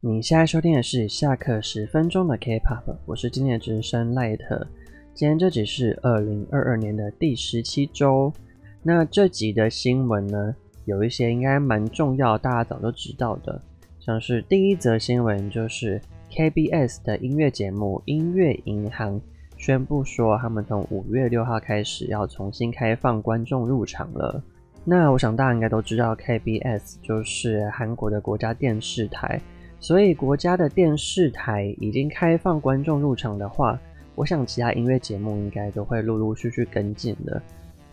你现在收听的是下课十分钟的 K-pop，我是今天的值日生赖特。今天这集是二零二二年的第十七周。那这集的新闻呢，有一些应该蛮重要，大家早就知道的，像是第一则新闻就是 KBS 的音乐节目《音乐银行》宣布说，他们从五月六号开始要重新开放观众入场了。那我想大家应该都知道，KBS 就是韩国的国家电视台。所以国家的电视台已经开放观众入场的话，我想其他音乐节目应该都会陆陆续续跟进的。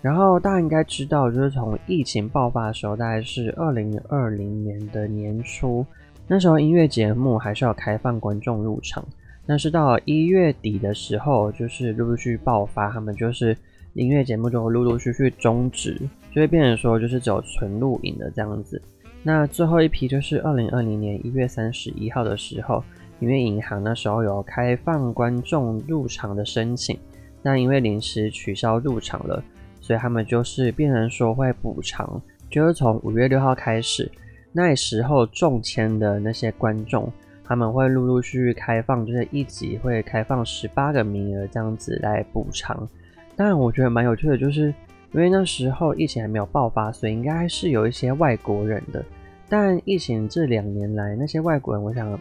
然后大家应该知道，就是从疫情爆发的时候，大概是二零二零年的年初，那时候音乐节目还是要开放观众入场。但是到一月底的时候，就是陆陆续续爆发，他们就是音乐节目就会陆陆续续终止，就会变成说就是只有纯录影的这样子。那最后一批就是二零二零年一月三十一号的时候，因为银行那时候有开放观众入场的申请，那因为临时取消入场了，所以他们就是变成说会补偿，就是从五月六号开始，那时候中签的那些观众，他们会陆陆续续开放，就是一集会开放十八个名额这样子来补偿。当然，我觉得蛮有趣的，就是因为那时候疫情还没有爆发，所以应该是有一些外国人的。但疫情这两年来，那些外国人，我想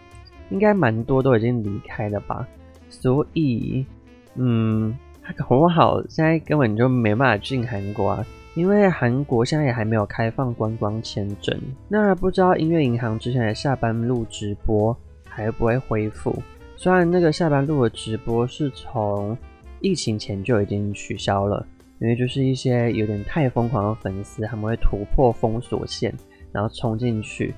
应该蛮多都已经离开了吧。所以，嗯，他搞不好现在根本就没办法进韩国啊，因为韩国现在也还没有开放观光签证。那不知道音乐银行之前的下班路直播还会不会恢复？虽然那个下班路的直播是从疫情前就已经取消了，因为就是一些有点太疯狂的粉丝，他们会突破封锁线。然后冲进去，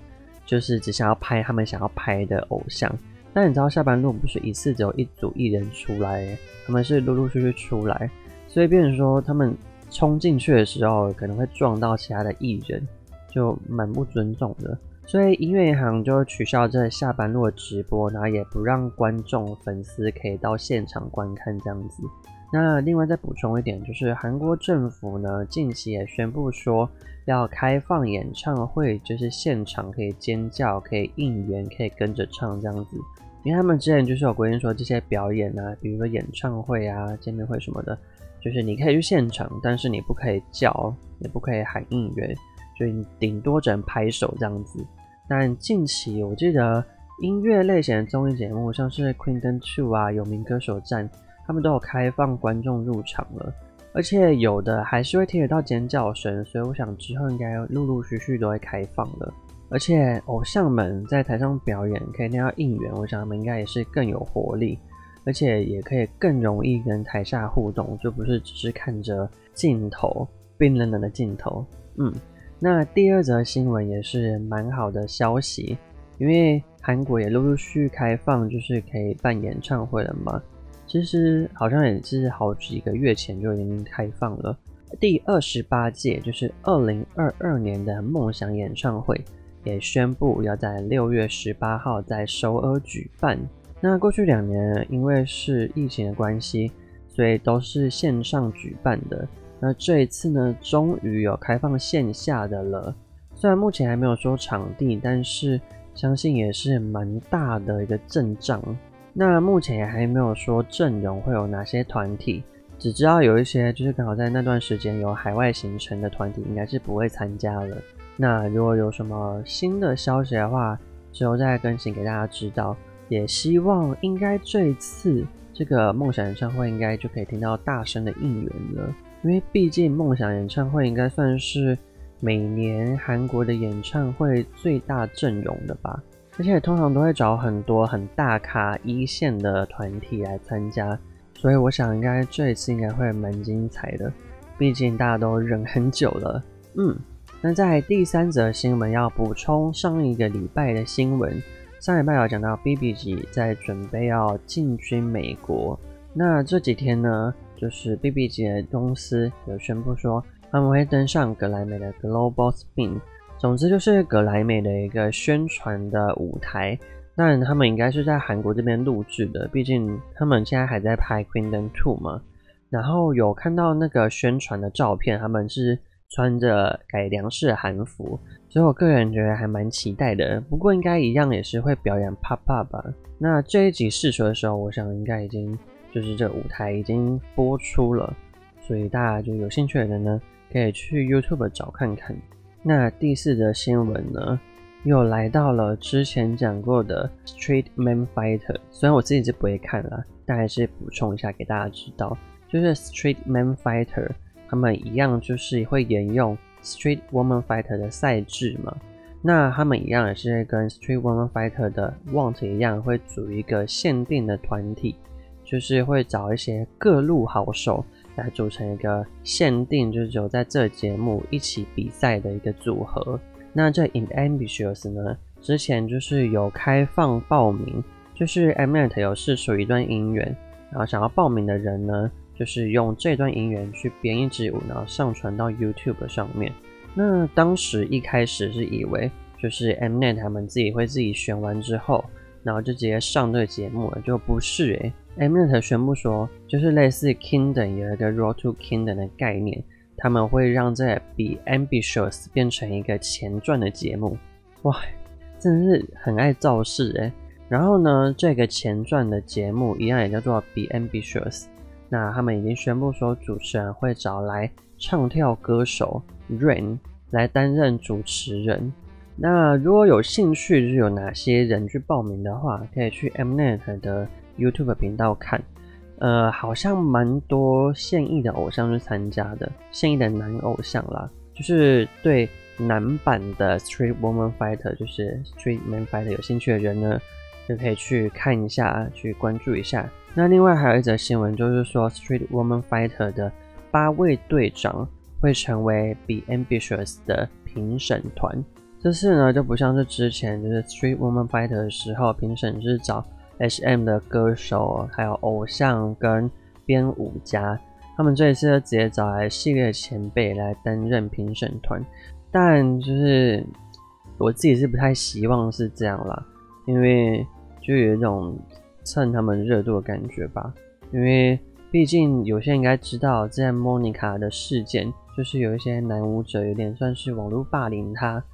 就是只想要拍他们想要拍的偶像。但你知道下班路不是一次只有一组艺人出来，他们是陆陆续续出来，所以变成说他们冲进去的时候可能会撞到其他的艺人，就蛮不尊重的。所以音乐银行就取消这下班路的直播，然后也不让观众粉丝可以到现场观看这样子。那另外再补充一点，就是韩国政府呢近期也宣布说要开放演唱会，就是现场可以尖叫、可以应援、可以跟着唱这样子。因为他们之前就是有规定说这些表演啊，比如说演唱会啊、见面会什么的，就是你可以去现场，但是你不可以叫，也不可以喊应援，就你顶多只能拍手这样子。但近期我记得音乐类型的综艺节目，像是《Queen 跟 Two》啊，《有名歌手站》。他们都有开放观众入场了，而且有的还是会听得到尖叫声，所以我想之后应该陆陆续续都会开放了。而且偶像们在台上表演可以听到应援，我想他们应该也是更有活力，而且也可以更容易跟台下互动，就不是只是看着镜头冰冷冷的镜头。嗯，那第二则新闻也是蛮好的消息，因为韩国也陆陆续续开放，就是可以办演唱会了嘛。其实好像也是好几个月前就已经开放了。第二十八届就是二零二二年的梦想演唱会也宣布要在六月十八号在首尔举办。那过去两年因为是疫情的关系，所以都是线上举办的。那这一次呢，终于有开放线下的了。虽然目前还没有说场地，但是相信也是蛮大的一个阵仗。那目前也还没有说阵容会有哪些团体，只知道有一些就是刚好在那段时间有海外行程的团体，应该是不会参加了。那如果有什么新的消息的话，之后再更新给大家知道。也希望应该这一次这个梦想演唱会应该就可以听到大声的应援了，因为毕竟梦想演唱会应该算是每年韩国的演唱会最大阵容的吧。而且通常都会找很多很大咖一线的团体来参加，所以我想应该这一次应该会蛮精彩的。毕竟大家都忍很久了。嗯，那在第三则新闻要补充上一个礼拜的新闻，上礼拜有讲到 BBG 在准备要进军美国。那这几天呢，就是 BBG 的公司有宣布说他们会登上格莱美的 Global Spin。总之就是格莱美的一个宣传的舞台，那他们应该是在韩国这边录制的，毕竟他们现在还在拍《Queendom 2》嘛。然后有看到那个宣传的照片，他们是穿着改良式韩服，所以我个人觉得还蛮期待的。不过应该一样也是会表演 pop up 吧。那这一集试出的时候，我想应该已经就是这舞台已经播出了，所以大家就有兴趣的人呢，可以去 YouTube 找看看。那第四则新闻呢，又来到了之前讲过的 Street Man Fighter。虽然我自己是不会看啦，但还是补充一下给大家知道，就是 Street Man Fighter，他们一样就是会沿用 Street Woman Fighter 的赛制嘛。那他们一样也是跟 Street Woman Fighter 的 Want 一样，会组一个限定的团体，就是会找一些各路好手。来组成一个限定，就是只有在这节目一起比赛的一个组合。那这 In Ambitious 呢，之前就是有开放报名，就是 Mnet 有释出一段音源，然后想要报名的人呢，就是用这段音源去编一支舞，然后上传到 YouTube 上面。那当时一开始是以为就是 Mnet 他们自己会自己选完之后，然后就直接上这个节目了，就不是诶、欸。Mnet 宣布说，就是类似 Kingdom 有一个 Road to Kingdom 的概念，他们会让这 Be Ambitious 变成一个前传的节目。哇，真的是很爱造势诶。然后呢，这个前传的节目一样也叫做 Be Ambitious。那他们已经宣布说，主持人会找来唱跳歌手 Rain 来担任主持人。那如果有兴趣，就是有哪些人去报名的话，可以去 Mnet 的。YouTube 频道看，呃，好像蛮多现役的偶像去参加的，现役的男偶像啦，就是对男版的 Street Woman Fighter，就是 Street Man Fighter 有兴趣的人呢，就可以去看一下，去关注一下。那另外还有一则新闻，就是说 Street Woman Fighter 的八位队长会成为 Be Ambitious 的评审团。这次呢，就不像是之前就是 Street Woman Fighter 的时候，评审是找。H.M 的歌手，还有偶像跟编舞家，他们这一次就直接找来系列前辈来担任评审团，但就是我自己是不太希望是这样啦，因为就有一种蹭他们热度的感觉吧。因为毕竟有些人应该知道，在 Monica 的事件，就是有一些男舞者有点算是网络霸凌他。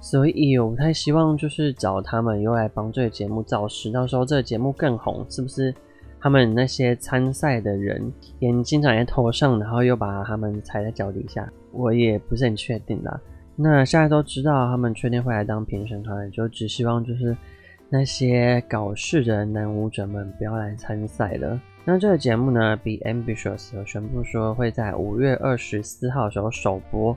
所以我不太希望就是找他们又来帮这个节目造势，到时候这个节目更红，是不是？他们那些参赛的人眼睛长在头上，然后又把他们踩在脚底下，我也不是很确定啦。那现在都知道他们确定会来当评审团，就只希望就是那些搞事的男舞者们不要来参赛了。那这个节目呢，Be Ambitious 有宣布说会在五月二十四号的时候首播。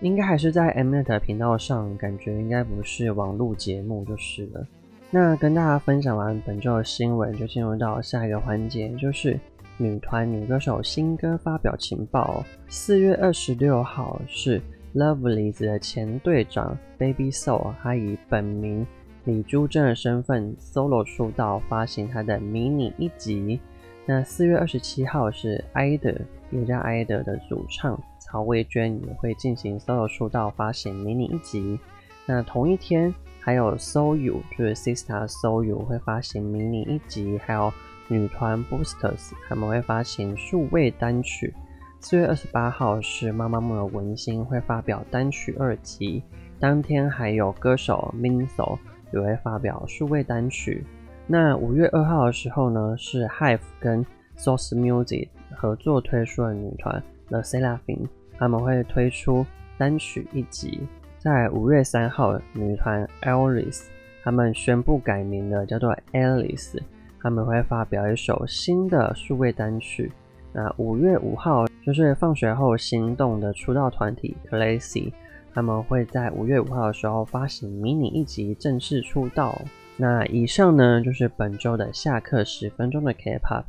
应该还是在 Mnet 频道上，感觉应该不是网络节目就是了。那跟大家分享完本周的新闻，就进入到下一个环节，就是女团女歌手新歌发表情报。四月二十六号是 Lovelyz 的前队长 Baby Soul，他以本名李珠珍的身份 solo 出道，发行他的迷你一辑。那四月二十七号是 IDOL，也叫 IDOL 的主唱。曹薇娟也会进行 solo 出道，发行迷你一辑。那同一天还有 So You 就是 Sistar So You 会发行迷你一辑，还有女团 Boosters 他们会发行数位单曲。四月二十八号是 MAMAMOO 的文心会发表单曲二辑，当天还有歌手 MINSO 也会发表数位单曲。那五月二号的时候呢，是 Hive 跟 Source Music 合作推出的女团。The Seraphim 他们会推出单曲一辑，在五月三号，女团 Alice 他们宣布改名了，叫做 Alice，他们会发表一首新的数位单曲。那五月五号就是放学后心动的出道团体 Classy，他们会在五月五号的时候发行迷你一辑正式出道。那以上呢就是本周的下课十分钟的 K-pop，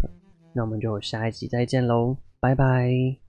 那我们就下一集再见喽，拜拜。